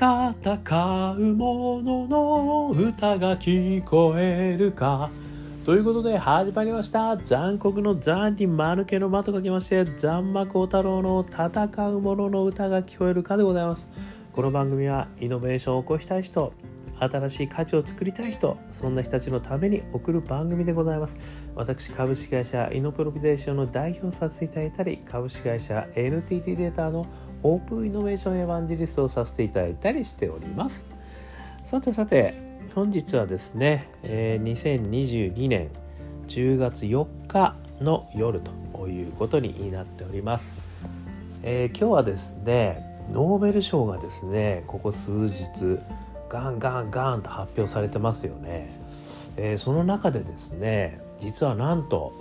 戦う者の歌が聞こえるかということで始まりました残酷の残に間抜けの間と書きまして残魔高太郎の戦う者の歌が聞こえるかでございます。この番組はイノベーションを起こしたい人新しい価値を作りたい人そんな人たちのために送る番組でございます。私株式会社イノプロビゼーションの代表させていただいたり株式会社 NTT データのオープンイノベーションエヴァンジリストをさせていただいたりしております。さてさて本日はですね、え、2022年10月4日の夜ということになっております、えー、今日はですねノーベル賞がですねここ数日ガンガンガンと発表されてますよね、えー、その中でですね実はなんと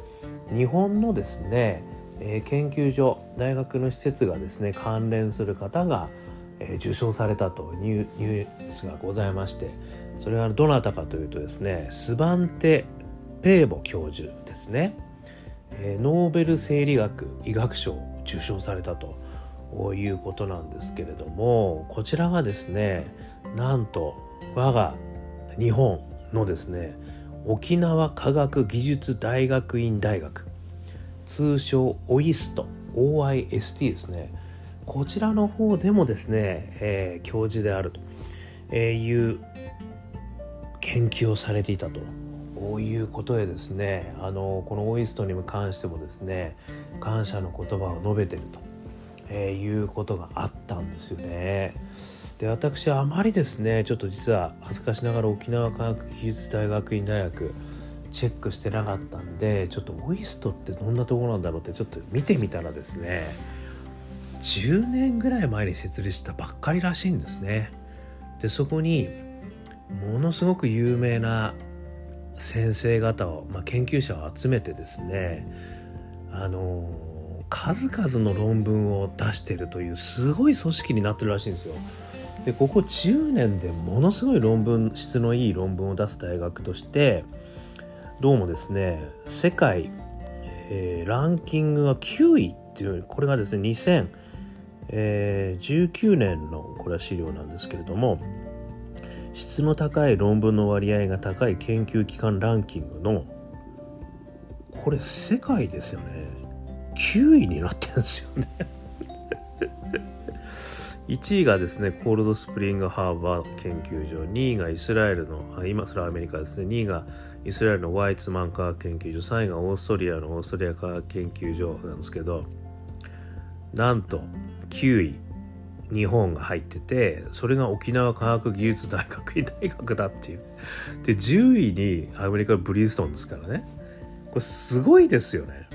日本のですね、えー、研究所大学の施設がですね関連する方が、えー、受賞されたというニュースがございましてそれはどなたかというとですねスバンテ・ペーボ教授ですね、えー、ノーベル生理学医学賞を受賞されたということなんですけれどもこちらがですねなんと我が日本のですね沖縄科学技術大学院大学。通称オイスト OIST ですねこちらの方でもですね、えー、教授であるという研究をされていたとこういうことでですねあのこのオイストに関してもですね感謝の言葉を述べてると、えー、いうことがあったんですよね。で私はあまりですねちょっと実は恥ずかしながら沖縄科学技術大学院大学チェックしてなかったんでちょっとオイストってどんなとこなんだろうってちょっと見てみたらですね10年ぐらい前に設立したばっかりらしいんですね。でそこにものすごく有名な先生方を、まあ、研究者を集めてですねあの数々の論文を出してるというすごい組織になってるらしいんですよ。でここ10年でものすごい論文質のいい論文を出す大学としてどうもですね世界、えー、ランキングが9位っていうこれがですね2019年のこれは資料なんですけれども質の高い論文の割合が高い研究機関ランキングのこれ世界ですよね。9位になってるんですよね。1位がですねコールドスプリングハーバー研究所2位がイスラエルのあ今それはアメリカですね。2位がイスラエルのワイツマン科学研究所3位がオーストリアのオーストリア科学研究所なんですけどなんと9位日本が入っててそれが沖縄科学技術大学院大学だっていう。で10位にアメリカのブリストンですからね。これすごいですよね。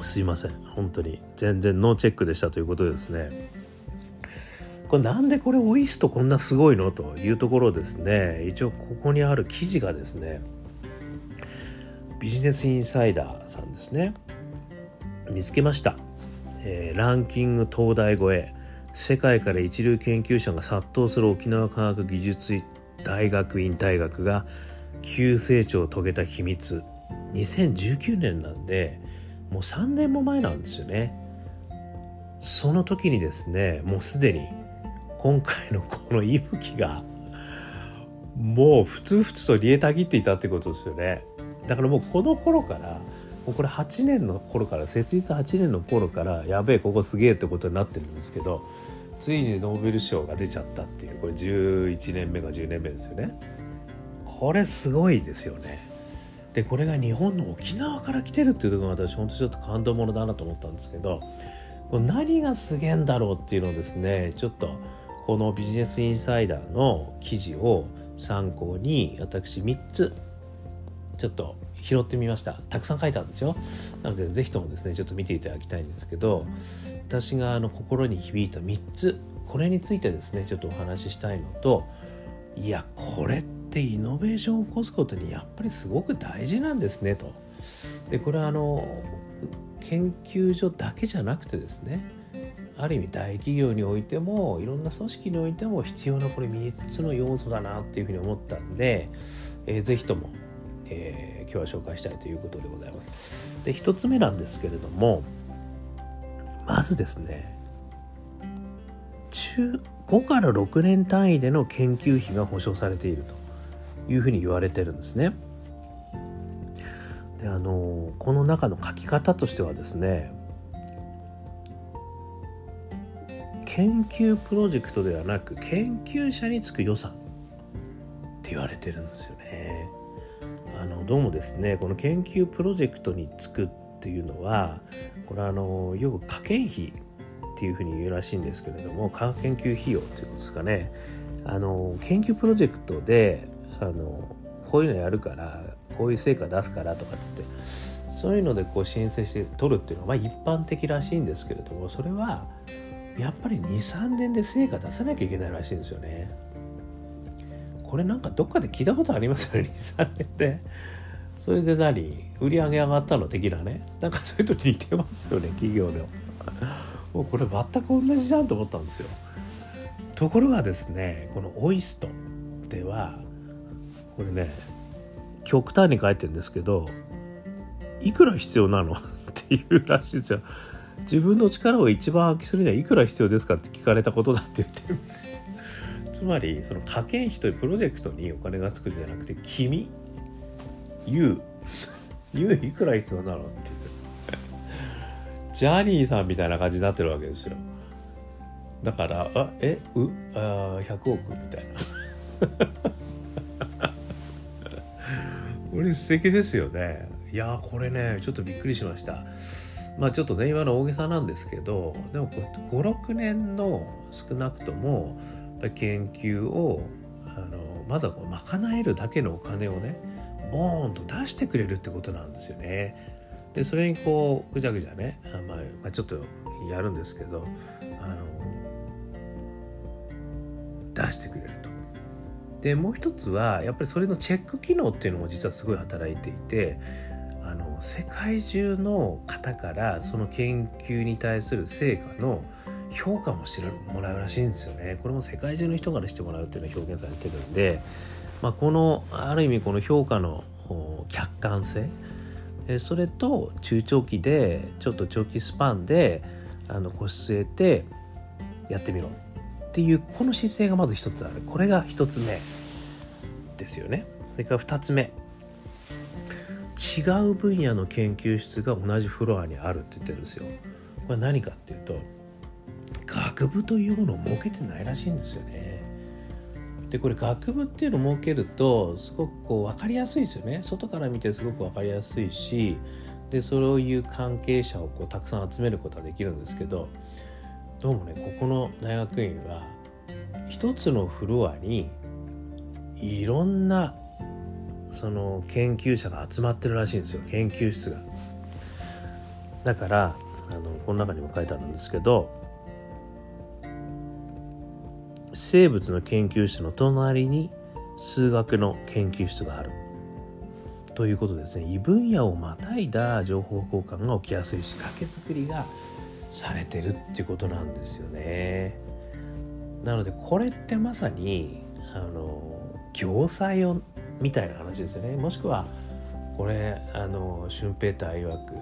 すいません。本当に。全然ノーチェックでしたということでですね。これなんでこれオイストこんなすごいのというところですね。一応ここにある記事がですねビジネスインサイダーさんですね。見つけました、えー、ランキング東大超え。世界から一流研究者が殺到する沖縄科学技術大学院大学が急成長を遂げた秘密。2019年なんでもう3年も前なんですよね。その時にですねもうすでに今回のこの息吹がもうふつふつと煮えたぎっていたってことですよね。だからもうこの頃からもうこれ8年の頃から設立8年の頃からやべえここすげえってことになってるんですけどついにノーベル賞が出ちゃったっていうこれ11年目か10年目ですよね。これすごいですよね。でこれが日本の沖縄から来てるっていうところが私本当ちょっと感動ものだなと思ったんですけど何がすげえんだろうっていうのをですねちょっとこのビジネスインサイダーの記事を参考に私3つちょっと拾ってみました。たくさん書いてあるんですよ。なので是非ともですねちょっと見ていただきたいんですけど私があの心に響いた3つこれについてですねちょっとお話ししたいのといやこれってイノベーションを起こすことにやっぱりすごく大事なんですねと。でこれはあの研究所だけじゃなくてですねある意味大企業においてもいろんな組織においても必要なこれ3つの要素だなっていうふうに思ったんで、えー、ぜひとも、えー、今日は紹介したいということでございます。で1つ目なんですけれどもまずですね中5から6年単位での研究費が保証されているというふうに言われてるんですね。であのこの中の書き方としてはですね研究プロジェクトではなく研究者につく予算って言われてるんですよね。あのどうもですねこの研究プロジェクトにつくっていうのはこれはあのよく科研費っていうふうに言うらしいんですけれども科学研究費用っていうことですかねあの研究プロジェクトであのこういうのやるからこういう成果出すからとかっつってそういうのでこう申請して取るっていうのは、まあ、一般的らしいんですけれどもそれはやっぱり23年で成果出さなきゃいけないらしいんですよね。これなんかどっかで聞いたことありますよね？23年で。それで何？売り上げ上がったの的なねなんかそういうと似てますよね企業でも。もうこれ全く同じじゃんと思ったんですよ。ところがですねこのオイストではこれね極端に書いてるんですけどいくら必要なの？っていうらしいですよ。自分の力を一番発揮するにはいくら必要ですかって聞かれたことだって言ってるんですよ。つまりその科研費というプロジェクトにお金がつくんじゃなくて君 You You いくら必要なのって。いうジャニーさんみたいな感じになってるわけですよ。だからあえうあ100億みたいな。これ素敵ですよね。いやこれねちょっとびっくりしました。まあちょっとね今の大げさなんですけどでも56年の少なくとも研究をあのまずはこう賄えるだけのお金をねボーンと出してくれるってことなんですよね。でそれにこうぐちゃぐちゃねあ、まあ、ちょっとやるんですけどあの出してくれると。でもう一つはやっぱりそれのチェック機能っていうのも実はすごい働いていての世界中の方からその研究に対する成果の評価もしてもらうらしいんですよね。これも世界中の人からしてもらうっていうのは表現されてるんで、まあ、このある意味この評価の客観性それと中長期でちょっと長期スパンであの腰据えてやってみろ。っていうこの姿勢がまず一つある。これが一つ目ですよね。それから二つ目違う分野の研究室が同じフロアにあるって言ってるんですよ。これ何かっていうと学部というものを設けてないらしいんですよね。でこれ学部っていうのを設けるとすごくこう分かりやすいですよね。外から見てすごく分かりやすいしでそういう関係者をこうたくさん集めることができるんですけどどうもねここの大学院は一つのフロアにいろんなその研究者が集まってるらしいんですよ。研究室が。だからあのこの中にも書いてあるんですけど生物の研究室の隣に数学の研究室がある。ということですね異分野をまたいだ情報交換が起きやすい仕掛け作りがされてるっていうことなんですよね。なのでこれってまさにあの業裁をみたいな話ですよね。もしくはこれあのシュンペーター曰く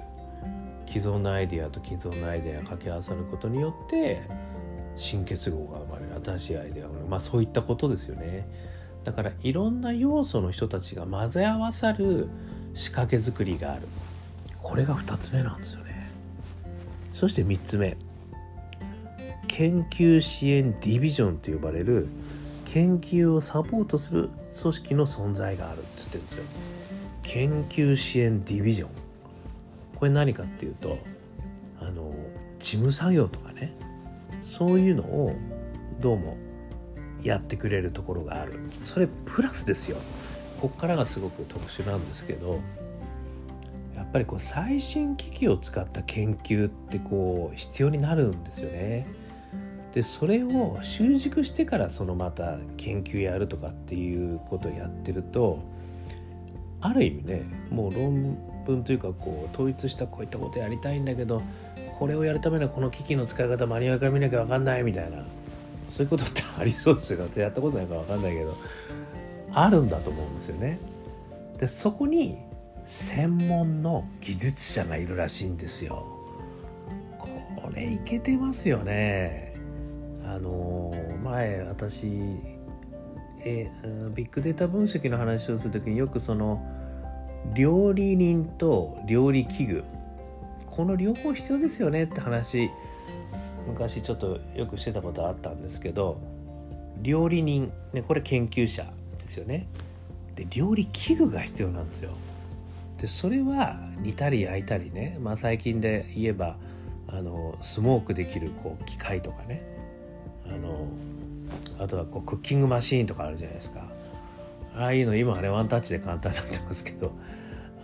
既存のアイデアと既存のアイデアが掛け合わさることによって新結合が生まれる新しいアイデアが生まれる。まあそういったことですよね。だからいろんな要素の人たちが混ぜ合わさる仕掛け作りがある。これが2つ目なんですよね。そして3つ目。研究支援ディビジョンと呼ばれる研究をサポートする組織の存在があるって言ってるんですよ。研究支援ディビジョン。これ何かっていうとあの事務作業とかね。そういうのをどうもやってくれるところがある。それプラスですよ。こっからがすごく特殊なんですけどやっぱりこう最新機器を使った研究ってこう必要になるんですよね。でそれを習熟してからそのまた研究やるとかっていうことをやってるとある意味ねもう論文というかこう統一したこういったことやりたいんだけどこれをやるためのこの機器の使い方マニュアルから見なきゃ分かんないみたいなそういうことってありそうですよだってやったことないから分かんないけどあるんだと思うんですよね。でそこに専門の技術者がいるらしいんですよ。これいけてますよね。あの前私えビッグデータ分析の話をする時によくその料理人と料理器具この両方必要ですよねって話昔ちょっとよくしてたことあったんですけど料理人、ね、これ研究者ですよね。で料理器具が必要なんですよ。でそれは煮たり焼いたりね、まあ、最近で言えばあのスモークできるこう機械とかね。あのあとはこうクッキングマシーンとかあるじゃないですかああいうの今はねワンタッチで簡単になってますけど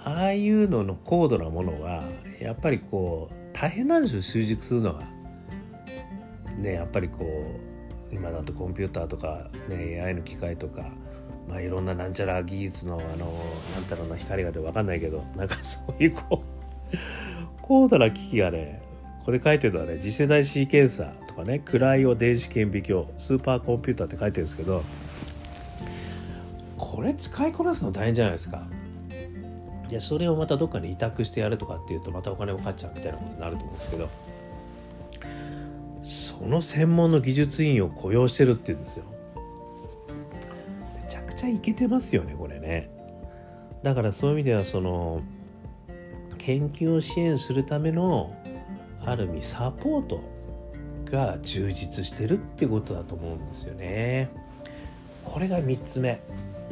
ああいうのの高度なものはやっぱりこう大変なんですよ習熟するのが。ねやっぱりこう今だとコンピューターとか、ね、AI の機械とか、まあ、いろんななんちゃら技術のあのなんだろうな光が出て分かんないけどなんかそういうこう高度な機器がねこれ書いてるのはね次世代シーケンサーとかねクライオ電子顕微鏡スーパーコンピューターって書いてるんですけどこれ使いこなすの大変じゃないですか。でそれをまたどっかに委託してやるとかっていうとまたお金もかかっちゃうみたいなことになると思うんですけどその専門の技術員を雇用してるっていうんですよめちゃくちゃイケてますよねこれねだからそういう意味ではその研究を支援するためのある意味サポートが充実してるってことだと思うんですよねこれが3つ目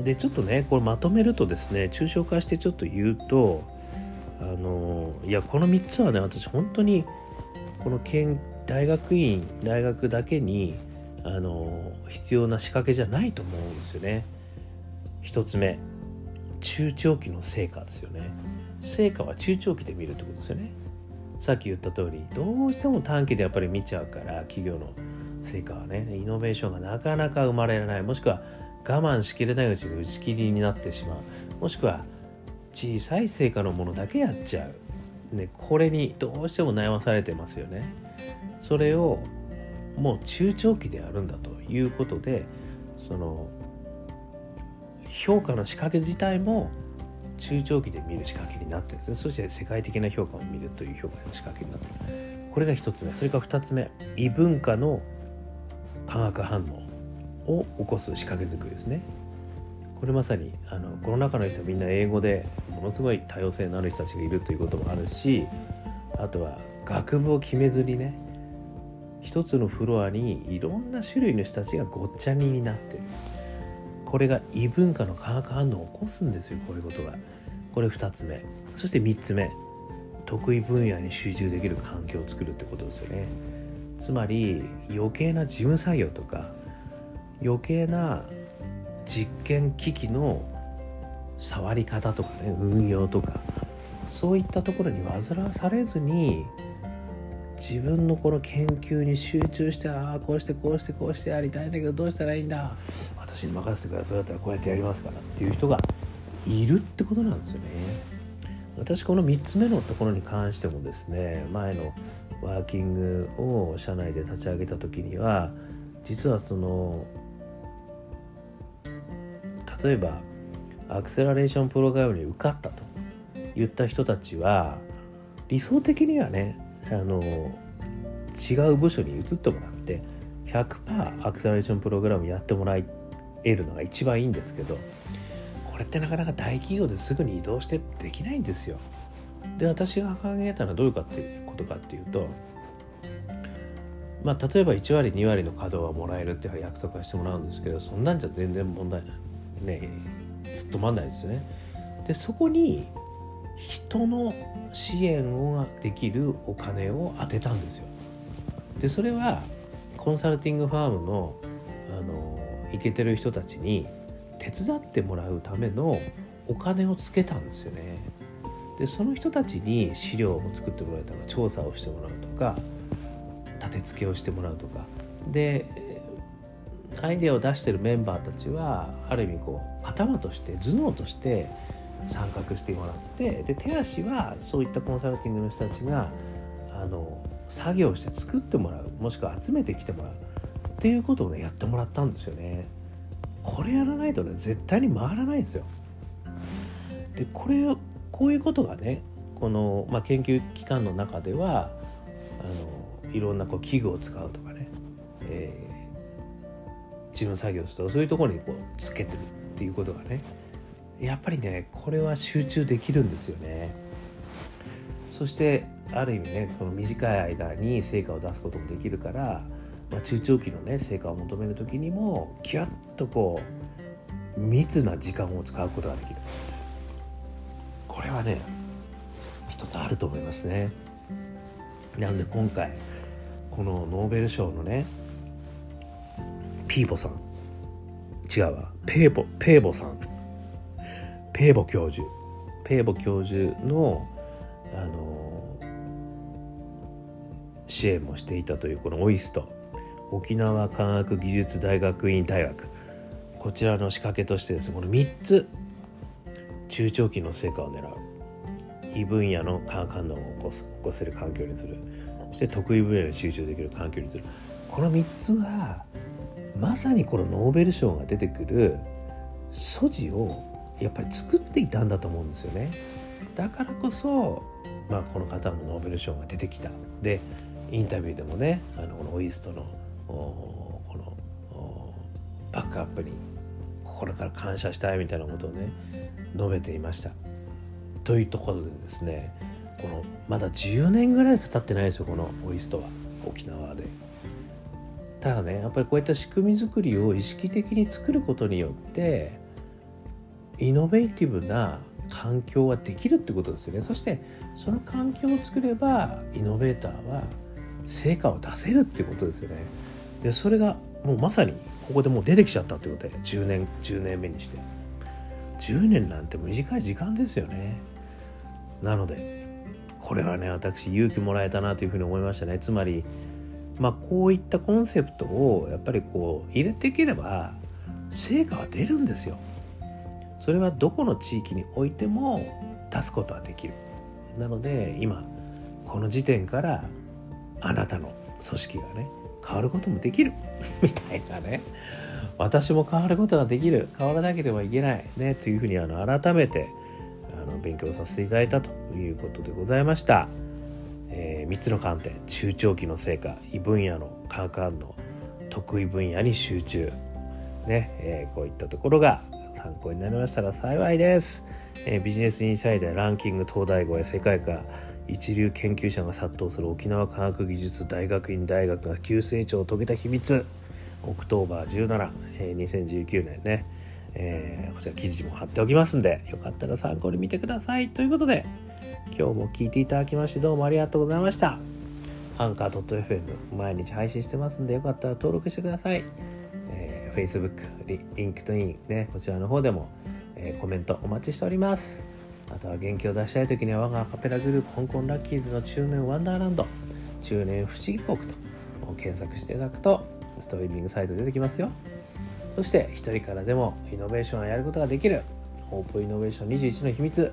でちょっとねこれまとめるとですね抽象化してちょっと言うとあのいやこの3つはね私本当にこの研大学院大学だけにあの必要な仕掛けじゃないと思うんですよね。1つ目中長期の成果ですよね。成果は中長期で見るってことですよね。さっき言った通りどうしても短期でやっぱり見ちゃうから企業の成果はねイノベーションがなかなか生まれない。もしくは我慢しきれないうちに打ち切りになってしまう。もしくは小さい成果のものだけやっちゃう、ね、これにどうしても悩まされてますよね。それをもう中長期でやるんだということでその評価の仕掛け自体も中長期で見る仕掛けになってるんですね。そして世界的な評価を見るという評価の仕掛けになってる。これが1つ目。それから2つ目。異文化の化学反応を起こす仕掛け作りですね。これまさにあのこの中の人はみんな英語でものすごい多様性のある人たちがいるということもあるしあとは学部を決めずにね一つのフロアにいろんな種類の人たちがごっちゃにになってる。これが異文化の化学反応を起こすんですよこういうことが。これ2つ目。そして3つ目。得意分野に集中できる環境を作るってことですよね。つまり余計な事務作業とか余計な実験機器の触り方とかね運用とかそういったところに煩わされずに自分のこの研究に集中してああこうしてこうしてこうしてやりたいんだけどどうしたらいいんだ私に任せてくださいだったらこうやってやりますからっていう人がいるってことなんですよね。私この3つ目のところに関してもですね前のワーキングを社内で立ち上げた時には実はその例えばアクセラレーションプログラムに受かったと言った人たちは理想的にはねあの違う部署に移ってもらって100%アクセラレーションプログラムやってもらいえるのが一番いいんですけどこれってなかなか大企業ですぐに移動してできないんですよ。で私が考えたのはどういうかっていうことかっていうとまあ例えば1割2割の稼働はもらえるっていう約束はしてもらうんですけどそんなんじゃ全然問題ないねずっとまんないですよね。でそこに人の支援をできるお金を当てたんですよ。でそれはコンサルティングファームのあのイケてる人たちに手伝ってもらうためのお金をつけたんですよね。でその人たちに資料を作ってもらうとか調査をしてもらうとか立て付けをしてもらうとかでアイデアを出してるメンバーたちはある意味こう頭として頭脳として参画してもらってで手足はそういったコンサルティングの人たちがあの作業して作ってもらうもしくは集めてきてもらうっていうことをねやってもらったんですよね。これやらないとね絶対に回らないんですよ。でこれこういうことがねこの、まあ、研究機関の中ではあのいろんなこう器具を使うとかね、え事務作業するとそういうところにこうつけてるっていうことがねやっぱりねこれは集中できるんですよねそしてある意味ねこの短い間に成果を出すこともできるからまあ、中長期のね成果を求める時にもキュッとこう密な時間を使うことができる。これはね一つあると思いますね。なので今回このノーベル賞のねピーボさん。違うわ。ペーボペーボさん。ペーボ教授。ペーボ教授のあの支援もしていたというこのオイスト。沖縄科学技術大学院大学。こちらの仕掛けとしてですこの3つ中長期の成果を狙う。異分野の科学反応を起こす起こせる環境にする。そして得意分野に集中できる環境にする。この3つはまさにこのノーベル賞が出てくる素地をやっぱり作っていたんだと思うんですよね。だからこそ、まあ、この方もノーベル賞が出てきた。でインタビューでもねあのこのオイストのこのバックアップに心から感謝したいみたいなことをね述べていました。というところでですねこのまだ10年ぐらい経ってないですよこのオイストは沖縄で。ただねやっぱりこういった仕組み作りを意識的に作ることによってイノベーティブな環境はできるってことですよねそしてその環境を作ればイノベーターは成果を出せるってことですよねでそれがもうまさにここでもう出てきちゃったということで10年10年目にして。10年なんて短い時間ですよね。なのでこれはね私勇気もらえたなというふうに思いましたね。つまりまあこういったコンセプトをやっぱりこう入れていければ成果は出るんですよ。それはどこの地域においても出すことはできる。なので今この時点からあなたの組織がね変わることもできる。みたいなね。私も変わることができる。変わらなければいけない。ね。というふうにあの改めてあの勉強させていただいたということでございました、えー、3つの観点。中長期の成果。異分野の科学案の得意分野に集中。ね、えー、こういったところが参考になりましたら幸いです、えー、ビジネスインサイダーランキング東大超え世界観一流研究者が殺到する沖縄科学技術大学院大学が急成長を遂げた秘密。 October 17、えー、2019年ね、えー、こちら記事も貼っておきますんでよかったら参考に見てください。ということで今日も聞いていただきましてどうもありがとうございました。アンカー .fm 毎日配信してますんでよかったら登録してください、えー、Facebook、LinkedIn ねこちらの方でも、えー、コメントお待ちしております。あとは元気を出したい時には我がアカペラグループ香港ラッキーズの中年ワンダーランド中年不思議国と検索していただくとストリーミングサイト出てきますよ。そして一人からでもイノベーションをやることができるオープンイノベーション21の秘密。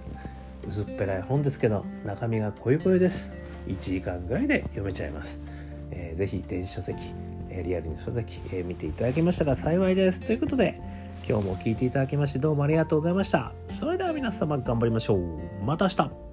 薄っぺらい本ですけど中身が濃い濃いです。1時間ぐらいで読めちゃいます、えー、ぜひ電子書籍リアルの書籍、えー、見ていただけましたら幸いです。ということで今日も聴いていただきましてどうもありがとうございました。それでは皆様頑張りましょう。また明日